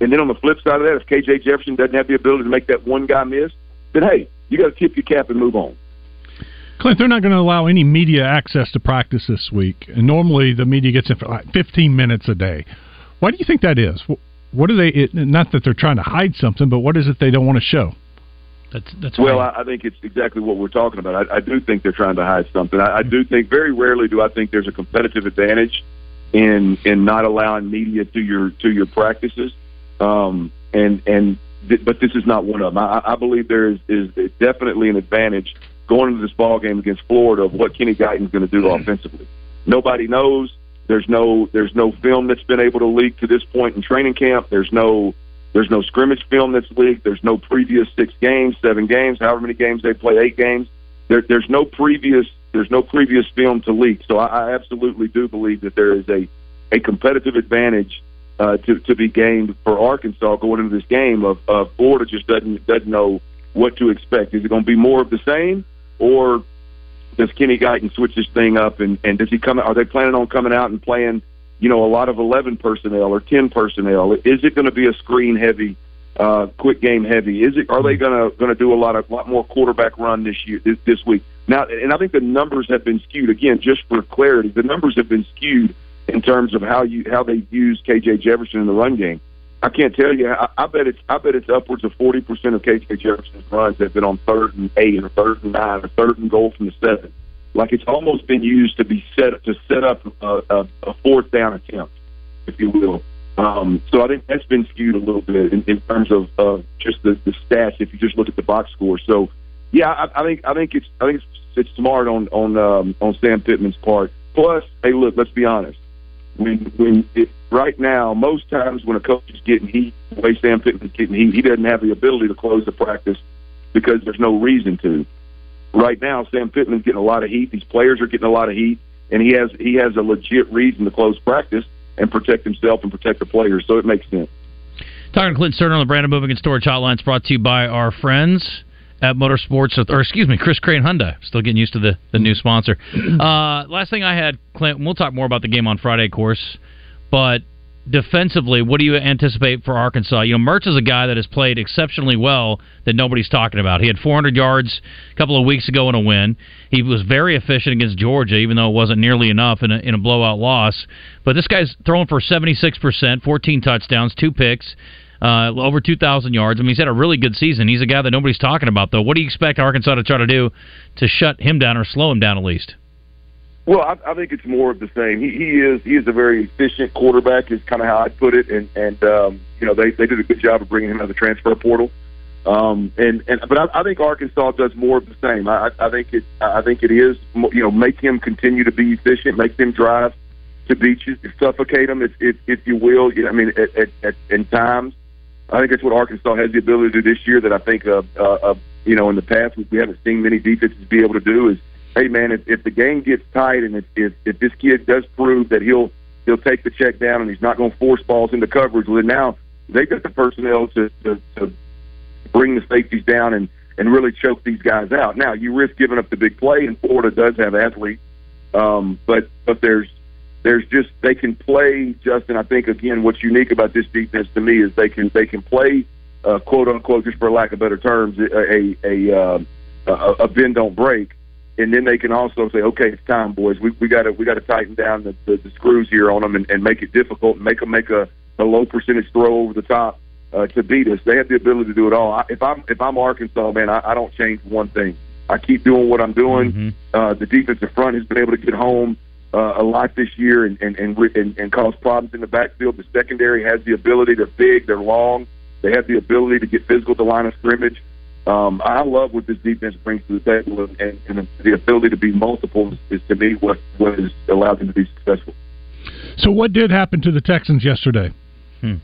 and then on the flip side of that, if KJ Jefferson doesn't have the ability to make that one guy miss, then hey, you got to tip your cap and move on. Clint, they're not going to allow any media access to practice this week, and normally the media gets in for like 15 minutes a day. Why do you think that is? What do they? It, not that they're trying to hide something, but what is it they don't want to show? That's that's well, I, I think it's exactly what we're talking about. I, I do think they're trying to hide something. I, I do think very rarely do I think there's a competitive advantage in in not allowing media to your to your practices. Um, and and th- but this is not one of them. I, I believe there is is definitely an advantage going into this ball game against Florida of what Kenny Guiton's going to do offensively. Nobody knows. There's no there's no film that's been able to leak to this point in training camp. There's no there's no scrimmage film that's leaked. There's no previous six games, seven games, however many games they play, eight games. There, there's no previous there's no previous film to leak. So I, I absolutely do believe that there is a a competitive advantage uh, to to be gained for Arkansas going into this game. Of, of Florida just doesn't doesn't know what to expect. Is it going to be more of the same, or does Kenny Guiton switch this thing up? And and does he come? Are they planning on coming out and playing? You know, a lot of eleven personnel or ten personnel. Is it going to be a screen heavy? Uh, quick game heavy. Is it? Are they gonna gonna do a lot of lot more quarterback run this year this, this week? Now, and I think the numbers have been skewed again. Just for clarity, the numbers have been skewed in terms of how you how they use KJ Jefferson in the run game. I can't tell you. I, I bet it's I bet it's upwards of forty percent of KJ Jefferson's runs have been on third and eight, or third and nine, or third and goal from the seven. Like it's almost been used to be set to set up a, a, a fourth down attempt, if you will. Um, so I think that's been skewed a little bit in, in terms of uh, just the, the stats. If you just look at the box score, so yeah, I, I think I think it's I think it's, it's smart on on um, on Sam Pittman's part. Plus, hey, look, let's be honest. When when it, right now, most times when a coach is getting heat, the way Sam Pittman's getting heat, he doesn't have the ability to close the practice because there's no reason to. Right now, Sam Pittman's getting a lot of heat. These players are getting a lot of heat, and he has he has a legit reason to close practice and protect himself and protect the players. So it makes sense. Talking to Clint Stoerner on the Brandon Moving and Storage Hotline is brought to you by our friends at Motorsports, or excuse me, Chris Crane Hyundai. Still getting used to the, the new sponsor. <clears throat> Uh, last thing I had, Clint, we'll talk more about the game on Friday, of course, but defensively, what do you anticipate for Arkansas? You know, Mertz is a guy that has played exceptionally well that nobody's talking about. He had 400 yards a couple of weeks ago in a win. He was very efficient against Georgia, even though it wasn't nearly enough in a, in a blowout loss. But this guy's throwing for 76%, 14 touchdowns, two picks. Uh, over 2,000 yards. I mean, he's had a really good season. He's a guy that nobody's talking about, though. What do you expect Arkansas to try to do to shut him down or slow him down at least? Well, I, I think it's more of the same. He, he is he is a very efficient quarterback, is kind of how I'd put it, and and um, you know they they did a good job of bringing him out of the transfer portal. Um, and and but I, I think Arkansas does more of the same. I, I think it I think it is you know make him continue to be efficient, make them drive to beaches, suffocate him if if, if you will. You know, I mean, at, at, at in times, I think that's what Arkansas has the ability to do this year. That I think uh, uh, uh you know in the past we, haven't seen many defenses be able to do is hey man, if, if the game gets tight and if, if if this kid does prove that he'll he'll take the check down and he's not going to force balls into coverage, well then now they got the personnel to, to to bring the safeties down and and really choke these guys out. Now you risk giving up the big play, and Florida does have athletes, um, but but there's there's just they can play. Justin, I think again, what's unique about this defense to me is they can they can play uh, quote unquote, just for lack of better terms, a a a, uh, a, a bend don't break and then they can also say, okay, it's time, boys. We we got to we got to tighten down the, the, the screws here on them and, and make it difficult, and make them make a, a low percentage throw over the top uh, to beat us. They have the ability to do it all. I, if I'm if I'm Arkansas, man, I, I don't change one thing. I keep doing what I'm doing. Mm-hmm. Uh, the defensive front has been able to get home uh, a lot this year and and, and and and cause problems in the backfield. The secondary has the ability. They're big. They're long. They have the ability to get physical at the line of scrimmage. Um, I love what this defense brings to the table, and, and the ability to be multiple is, is to me what what has allowed them to be successful. So, what did happen to the Texans yesterday? Hmm.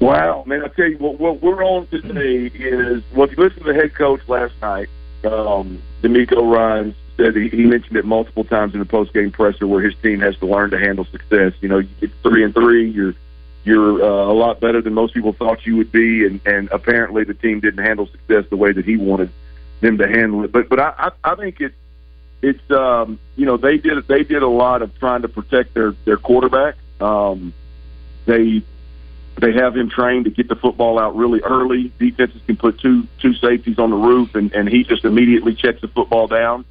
Wow, man! I tell you what, what we're on today is well. If you listen to the head coach last night, um, DeMeco Ryans said he, he mentioned it multiple times in the post game presser where his team has to learn to handle success. You know, you get three and three, you're you're uh, a lot better than most people thought you would be, and, and apparently the team didn't handle success the way that he wanted them to handle it. But but I I, I think it's it's um, you know they did they did a lot of trying to protect their their quarterback. Um, they they have him trained to get the football out really early. Defenses can put two two safeties on the roof, and and he just immediately checks the football down.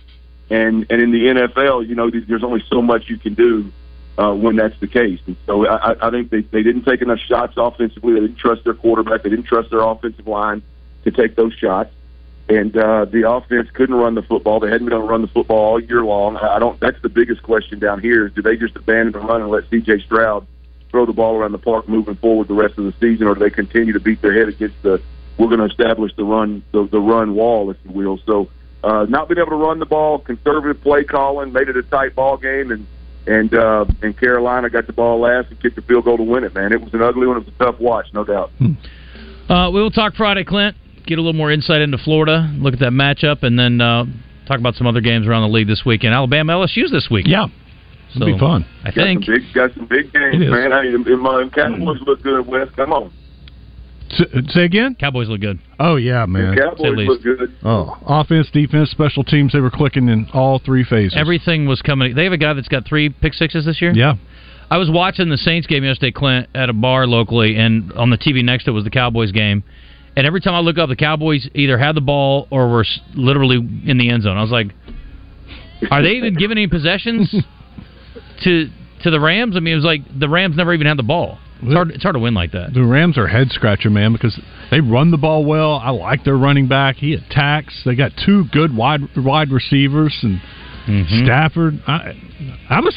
And and in the NFL, you know, there's only so much you can do uh, when that's the case. And so I, I think they, they didn't take enough shots offensively. They didn't trust their quarterback. They didn't trust their offensive line to take those shots. And uh, the offense couldn't run the football. They hadn't been able to run the football all year long. I don't. That's the biggest question down here: do they just abandon the run and let C.J. Stroud throw the ball around the park moving forward the rest of the season, or do they continue to beat their head against the we're going to establish the run the, the run wall, if you will? So, uh, not being able to run the ball, conservative play calling, made it a tight ball game, and and uh, and Carolina got the ball last and kicked the field goal to win it. Man, it was an ugly one. It was a tough watch, no doubt. Hmm. Uh, we will talk Friday, Clint. Get a little more insight into Florida. Look at that matchup, and then uh, talk about some other games around the league this weekend. Alabama, LSU's this week. Yeah, it'll so, be fun. I think got some big, got some big games, man. Hey, my Cowboys look good, Wes. Come on. Say again? Cowboys look good. Oh yeah, man. The Cowboys look good. Oh, offense, defense, special teams. They were clicking in all three phases. Everything was coming. They have a guy that's got three pick sixes this year. Yeah. I was watching the Saints game yesterday, Clint, at a bar locally, and on the TV next to it was the Cowboys game. And every time I look up, the Cowboys either had the ball or were literally in the end zone. I was like, "Are they even giving any possessions <laughs> to to the Rams?" I mean, it was like the Rams never even had the ball. It's hard, it's hard to win like that. The Rams are head scratcher, man, because they run the ball well. I like their running back. He attacks. They got two good wide wide receivers and Mm-hmm. Stafford. I, I was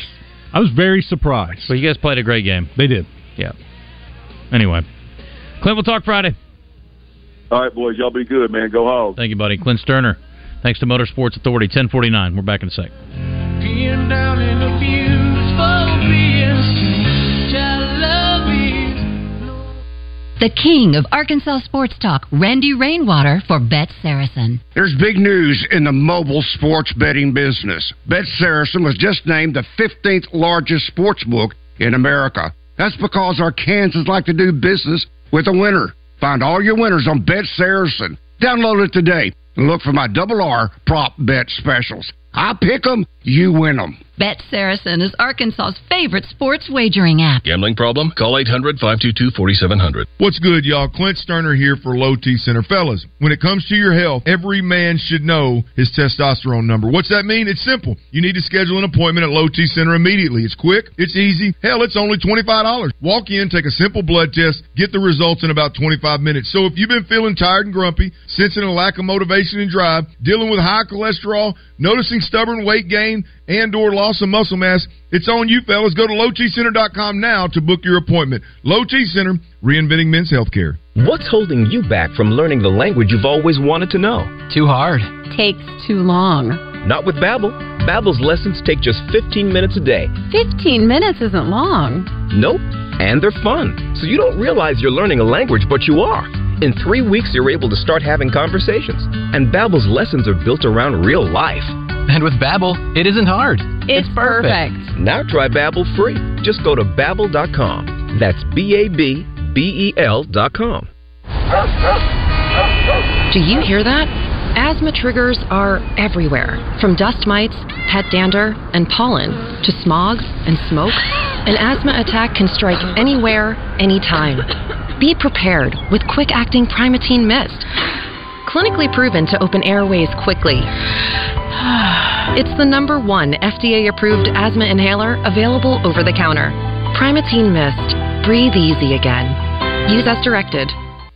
I was very surprised. But you guys played a great game. They did. Yeah. Anyway, Clint, we'll talk Friday. All right, boys, y'all be good, man. Go home. Thank you, buddy. Clint Stoerner. Thanks to Motorsports Authority. Ten forty nine. We're back in a sec. The king of Arkansas sports talk, Randy Rainwater for Bet Saracen. There's big news in the mobile sports betting business. Bet Saracen was just named the 15th largest sports book in America. That's because Arkansans like to do business with a winner. Find all your winners on Bet Saracen. Download it today and look for my double R prop bet specials. I pick 'em, you win 'em. Bet Saracen is Arkansas's favorite sports wagering app. Gambling problem? Call 800 522 4700. What's good, y'all? Clint Stoerner here for Low T Center. Fellas, when it comes to your health, every man should know his testosterone number. What's that mean? It's simple. You need to schedule an appointment at Low T Center immediately. It's quick, it's easy. Hell, it's only $25. Walk in, take a simple blood test, get the results in about 25 minutes. So if you've been feeling tired and grumpy, sensing a lack of motivation and drive, dealing with high cholesterol, noticing stubborn weight gain, and or loss of muscle mass, it's on you, fellas. Go to lowtcenter.com now to book your appointment. Low T Center, reinventing men's healthcare. What's holding you back from learning the language you've always wanted to know? Too hard. Takes too long. Not with Babbel. Babbel's lessons take just 15 minutes a day. 15 minutes isn't long. Nope. And they're fun. So you don't realize you're learning a language, but you are. In three weeks, you're able to start having conversations. And Babbel's lessons are built around real life. And with Babbel, it isn't hard. It's, perfect. Now try Babbel free. Just go to babbel.com. That's B-A-B-B-E-L dot com. Do you hear that? Asthma triggers are everywhere, from dust mites, pet dander, and pollen, to smog and smoke. An asthma attack can strike anywhere, anytime. Be prepared with quick acting Primatene Mist. Clinically proven to open airways quickly. <sighs> It's the number one FDA approved asthma inhaler available over the counter. Primatene Mist. Breathe easy again. Use as directed.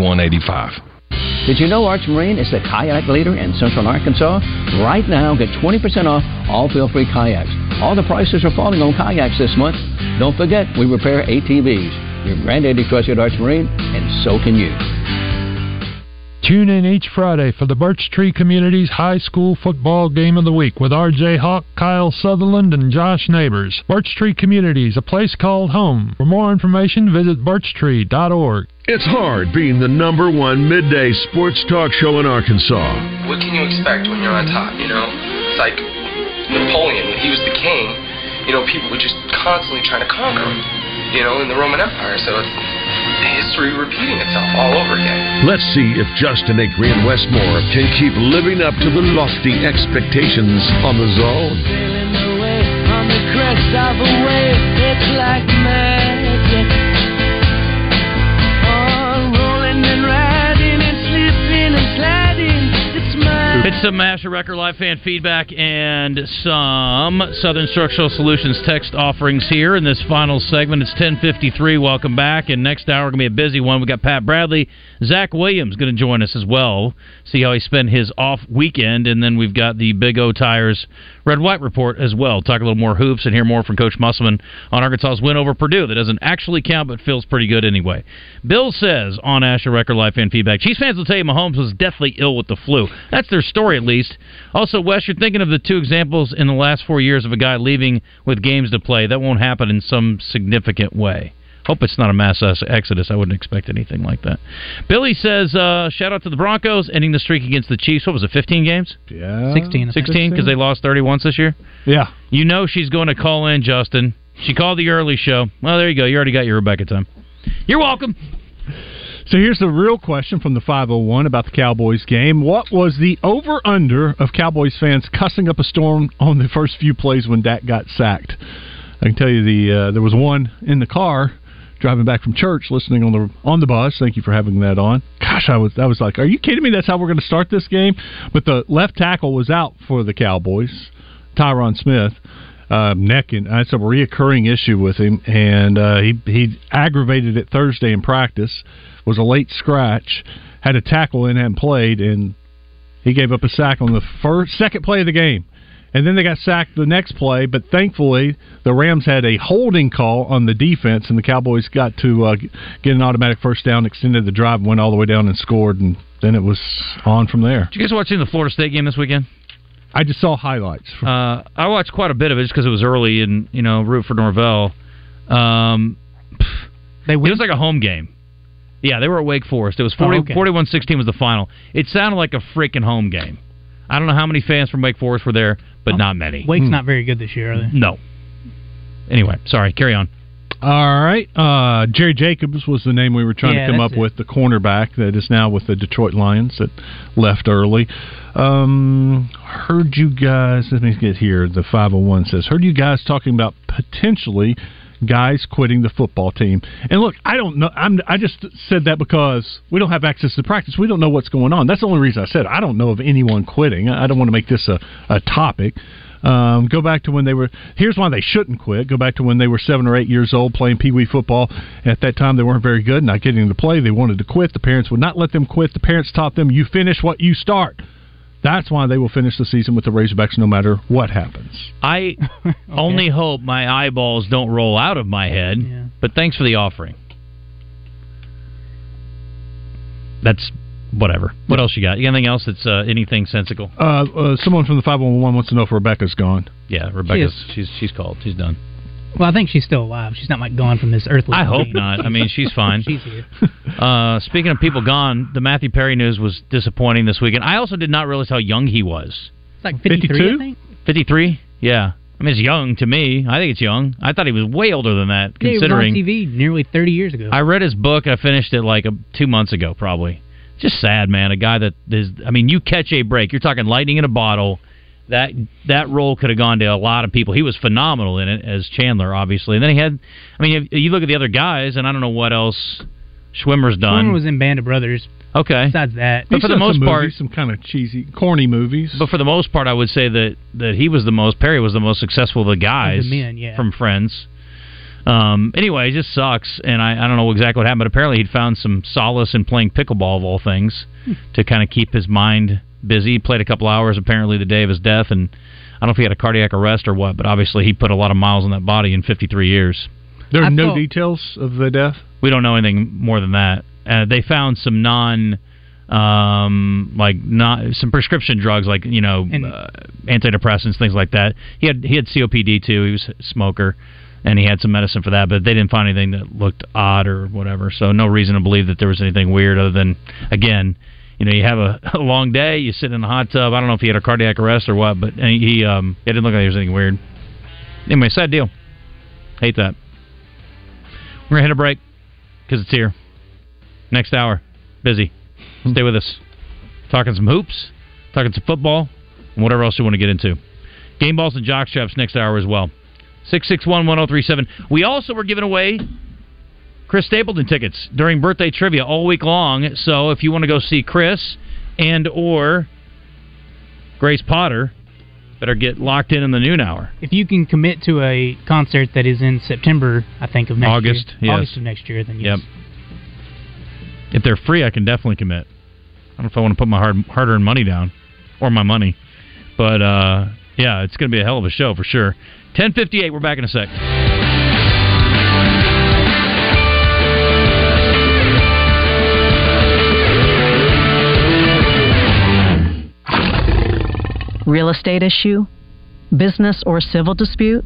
2185. Did you know Arch Marine is the kayak leader in central Arkansas? Right now, get 20% off all feel-free kayaks. All the prices are falling on kayaks this month. Don't forget, we repair ATVs. Your granddaddy trusted Arch Marine, and so can you. Tune in each Friday for the Birch Tree Community's high school football game of the week with R.J. Hawk, Kyle Sutherland, and Josh Neighbors. Birch Tree Communities, a place called home. For more information, visit birchtree.org. It's hard being the number one midday sports talk show in Arkansas. What can you expect when you're on top, you know? It's like Napoleon, when he was the king, you know, people were just constantly trying to conquer him, you know, in the Roman Empire. So it's history repeating itself all over again. Let's see if Justin Acree and Westmore can keep living up to the lofty expectations on the zone. It's some Masher Record Live fan feedback and some Southern Structural Solutions text offerings here in this final segment. It's 10:53. Welcome back, and next hour gonna be a busy one. We got Pat Bradley, Zach Williams going to join us as well. See how he spent his off weekend, and then we've got the Big O Tires Red White report as well. Talk a little more hoops and hear more from Coach Musselman on Arkansas's win over Purdue. That doesn't actually count, but feels pretty good anyway. Bill says on Asher Record Live fan feedback, Chiefs fans will tell you Mahomes was deathly ill with the flu. That's their story at least. Also, Wes, you're thinking of the two examples in the last four years of a guy leaving with games to play. That won't happen in some significant way. Hope it's not a mass exodus. I wouldn't expect anything like that. Billy says, uh, shout out to the Broncos, ending the streak against the Chiefs. What was it, 15 games? Yeah. 16. 16 because they lost 30 once this year? Yeah. You know she's going to call in, Justin. She called the early show. Well, there you go. You already got your Rebecca time. You're welcome. So here's the real question from the 501 about the Cowboys game. What was the over under of Cowboys fans cussing up a storm on the first few plays when Dak got sacked? I can tell you the uh, there was one in the car driving back from church listening on the on the bus. Thank you for having that on. Gosh, I was I was like, are you kidding me? That's how we're going to start this game? But the left tackle was out for the Cowboys, Tyron Smith. Uh, neck and that's a reoccurring issue with him, and uh, he he aggravated it Thursday in practice. Was a late scratch, had a tackle in and played, and he gave up a sack on the first second play of the game. And then they got sacked the next play, but thankfully the Rams had a holding call on the defense, and the Cowboys got to uh, get an automatic first down, extended the drive, went all the way down and scored, and then it was on from there. Did you guys watch the Florida State game this weekend? I just saw highlights. Uh, I watched quite a bit of it just because it was early and you know root for Norvell. Um, they it was like a home game. Yeah, they were at Wake Forest. It was 40, Oh, okay. 41-16 was the final. It sounded like a freaking home game. I don't know how many fans from Wake Forest were there, but not many. Wake's not very good this year, are they? No. Anyway, sorry. Carry on. All right. Uh, Jerry Jacobs was the name we were trying Yeah, to come that's up it. with, the cornerback that is now with the Detroit Lions that left early. Um, heard you guys, let me get here. The 501 says, heard you guys talking about potentially guys quitting the football team. And look, I don't know. I'm, I just said that because we don't have access to practice. We don't know what's going on. That's the only reason I said it. I don't know of anyone quitting. I don't want to make this a, a topic. Um, go back to when they were. Here's why they shouldn't quit. Go back to when they were seven or eight years old playing pee wee football. At that time, they weren't very good, not getting to play. They wanted to quit. The parents would not let them quit. The parents taught them, "You finish what you start." That's why they will finish the season with the Razorbacks, no matter what happens. I <laughs> only hope my eyeballs don't roll out of my head. But thanks for the offering. That's whatever. What else you got? Anything else that's uh, anything sensical? Uh, uh, someone from the 511 wants to know if Rebecca's gone. Yeah, Rebecca's she's she's called. She's done. Well, I think she's still alive. She's not like gone from this earthly. I hope not. I mean, she's fine. <laughs> she's here. Uh, speaking of people gone, the Matthew Perry news was disappointing this weekend. I also did not realize how young he was. It's like 53, 53? Yeah. I mean, it's young to me. I think it's young. I thought he was way older than that, Yeah, he was on considering. TV nearly 30 years ago. I read his book. I finished it like a, two months ago, probably. Just sad, man. A guy that is. I mean, you catch a break. You're talking lightning in a bottle. That that role could have gone to a lot of people. He was phenomenal in it as Chandler, obviously. And then he had. I mean, if you look at the other guys, and I don't know what else Schwimmer's done. Schwimmer was in Band of Brothers. okay. Besides that, But for the most some part, movies, some kind of cheesy, corny movies. but for the most part, I would say that that he was the most. Perry was the most successful of the guys the men, yeah. from Friends. Um, anyway, it just sucks, and I, I don't know exactly what happened. But apparently, he'd found some solace in playing pickleball of all things Hmm. to kind of keep his mind busy. He played a couple hours apparently the day of his death, and I don't know if he had a cardiac arrest or what, but obviously he put a lot of miles on that body in 53 years. there are I no thought- details of the death. We don't know anything more than that. Uh, they found some non, um, like not some prescription drugs, like you know, And- uh, antidepressants, things like that. He had he had COPD too. He was a smoker, and he had some medicine for that. But they didn't find anything that looked odd or whatever. So no reason to believe that there was anything weird other than, again, you know, you have a, <laughs> a long day, you sit in the hot tub. I don't know if he had a cardiac arrest or what, but he he, um, it didn't look like there was anything weird. Anyway, sad deal. Hate that. We're gonna hit a break because it's here. Next hour, busy. Stay with us. Talking some hoops, talking some football, and whatever else you want to get into. Game balls and jock straps next hour as well. Six six one one zero three seven. We also were giving away Chris Stapleton tickets during birthday trivia all week long. So if you want to go see Chris and or Grace Potter, better get locked in in the noon hour. if you can commit to a concert that is in September, I think of next August, year, yes. August of next year, then yes. Yep. If they're free, I can definitely commit. I don't know if I want to put my hard hard earned money down or my money, but uh, yeah, it's going to be a hell of a show for sure. Ten fifty eight. We're back in a sec. Real estate issue? Business or civil dispute?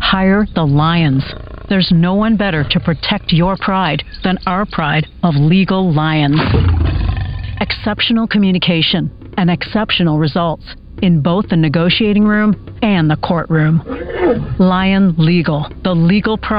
Hire the Lions. There's no one better to protect your pride than our pride of Legal Lions. Exceptional communication and exceptional results in both the negotiating room and the courtroom. Lion Legal, the legal pride.